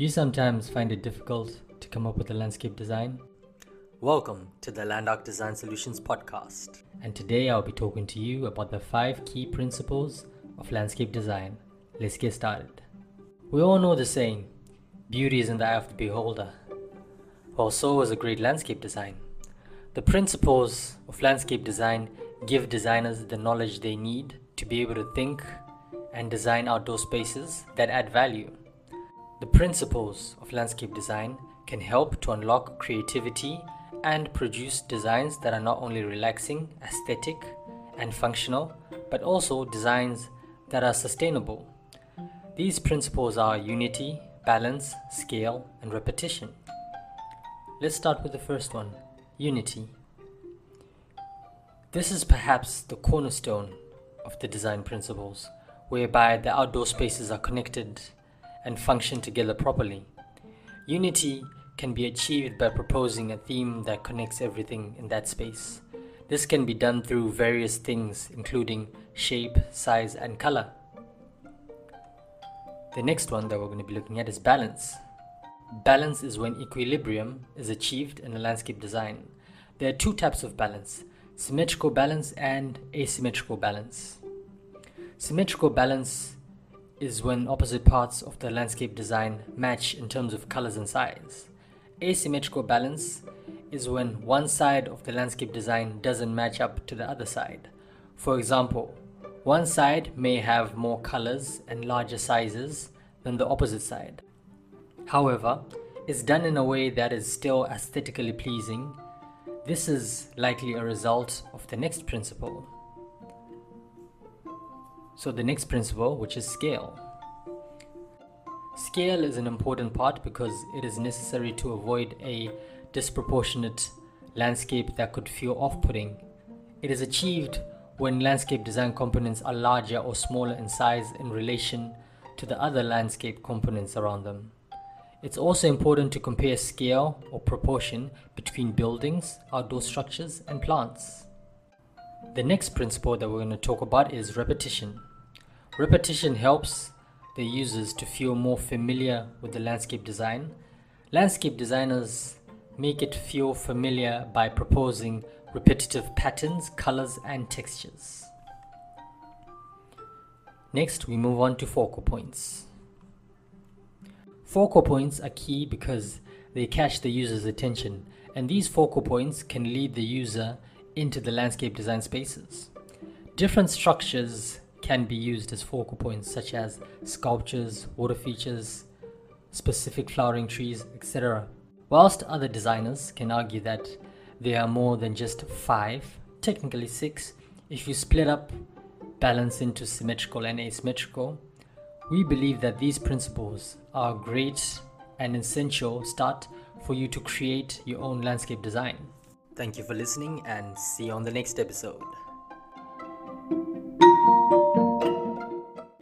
Do you sometimes find it difficult to come up with a landscape design? Welcome to the Landark Design Solutions podcast. And today I'll be talking to you about the five key principles of landscape design. Let's get started. We all know the saying beauty is in the eye of the beholder. Well, so is a great landscape design. The principles of landscape design give designers the knowledge they need to be able to think and design outdoor spaces that add value. The principles of landscape design can help to unlock creativity and produce designs that are not only relaxing, aesthetic, and functional, but also designs that are sustainable. These principles are unity, balance, scale, and repetition. Let's start with the first one unity. This is perhaps the cornerstone of the design principles, whereby the outdoor spaces are connected and function together properly. Unity can be achieved by proposing a theme that connects everything in that space. This can be done through various things, including shape, size, and color. The next one that we're going to be looking at is balance. Balance is when equilibrium is achieved in a landscape design. There are two types of balance symmetrical balance and asymmetrical balance. Symmetrical balance is when opposite parts of the landscape design match in terms of colors and size. Asymmetrical balance is when one side of the landscape design doesn't match up to the other side. For example, one side may have more colors and larger sizes than the opposite side. However, it's done in a way that is still aesthetically pleasing. This is likely a result of the next principle. So, the next principle, which is scale. Scale is an important part because it is necessary to avoid a disproportionate landscape that could feel off putting. It is achieved when landscape design components are larger or smaller in size in relation to the other landscape components around them. It's also important to compare scale or proportion between buildings, outdoor structures, and plants. The next principle that we're going to talk about is repetition. Repetition helps the users to feel more familiar with the landscape design. Landscape designers make it feel familiar by proposing repetitive patterns, colors, and textures. Next, we move on to focal points. Focal points are key because they catch the user's attention, and these focal points can lead the user into the landscape design spaces. Different structures can be used as focal points, such as sculptures, water features, specific flowering trees, etc. Whilst other designers can argue that there are more than just five, technically six, if you split up balance into symmetrical and asymmetrical, we believe that these principles are great and essential start for you to create your own landscape design. Thank you for listening and see you on the next episode.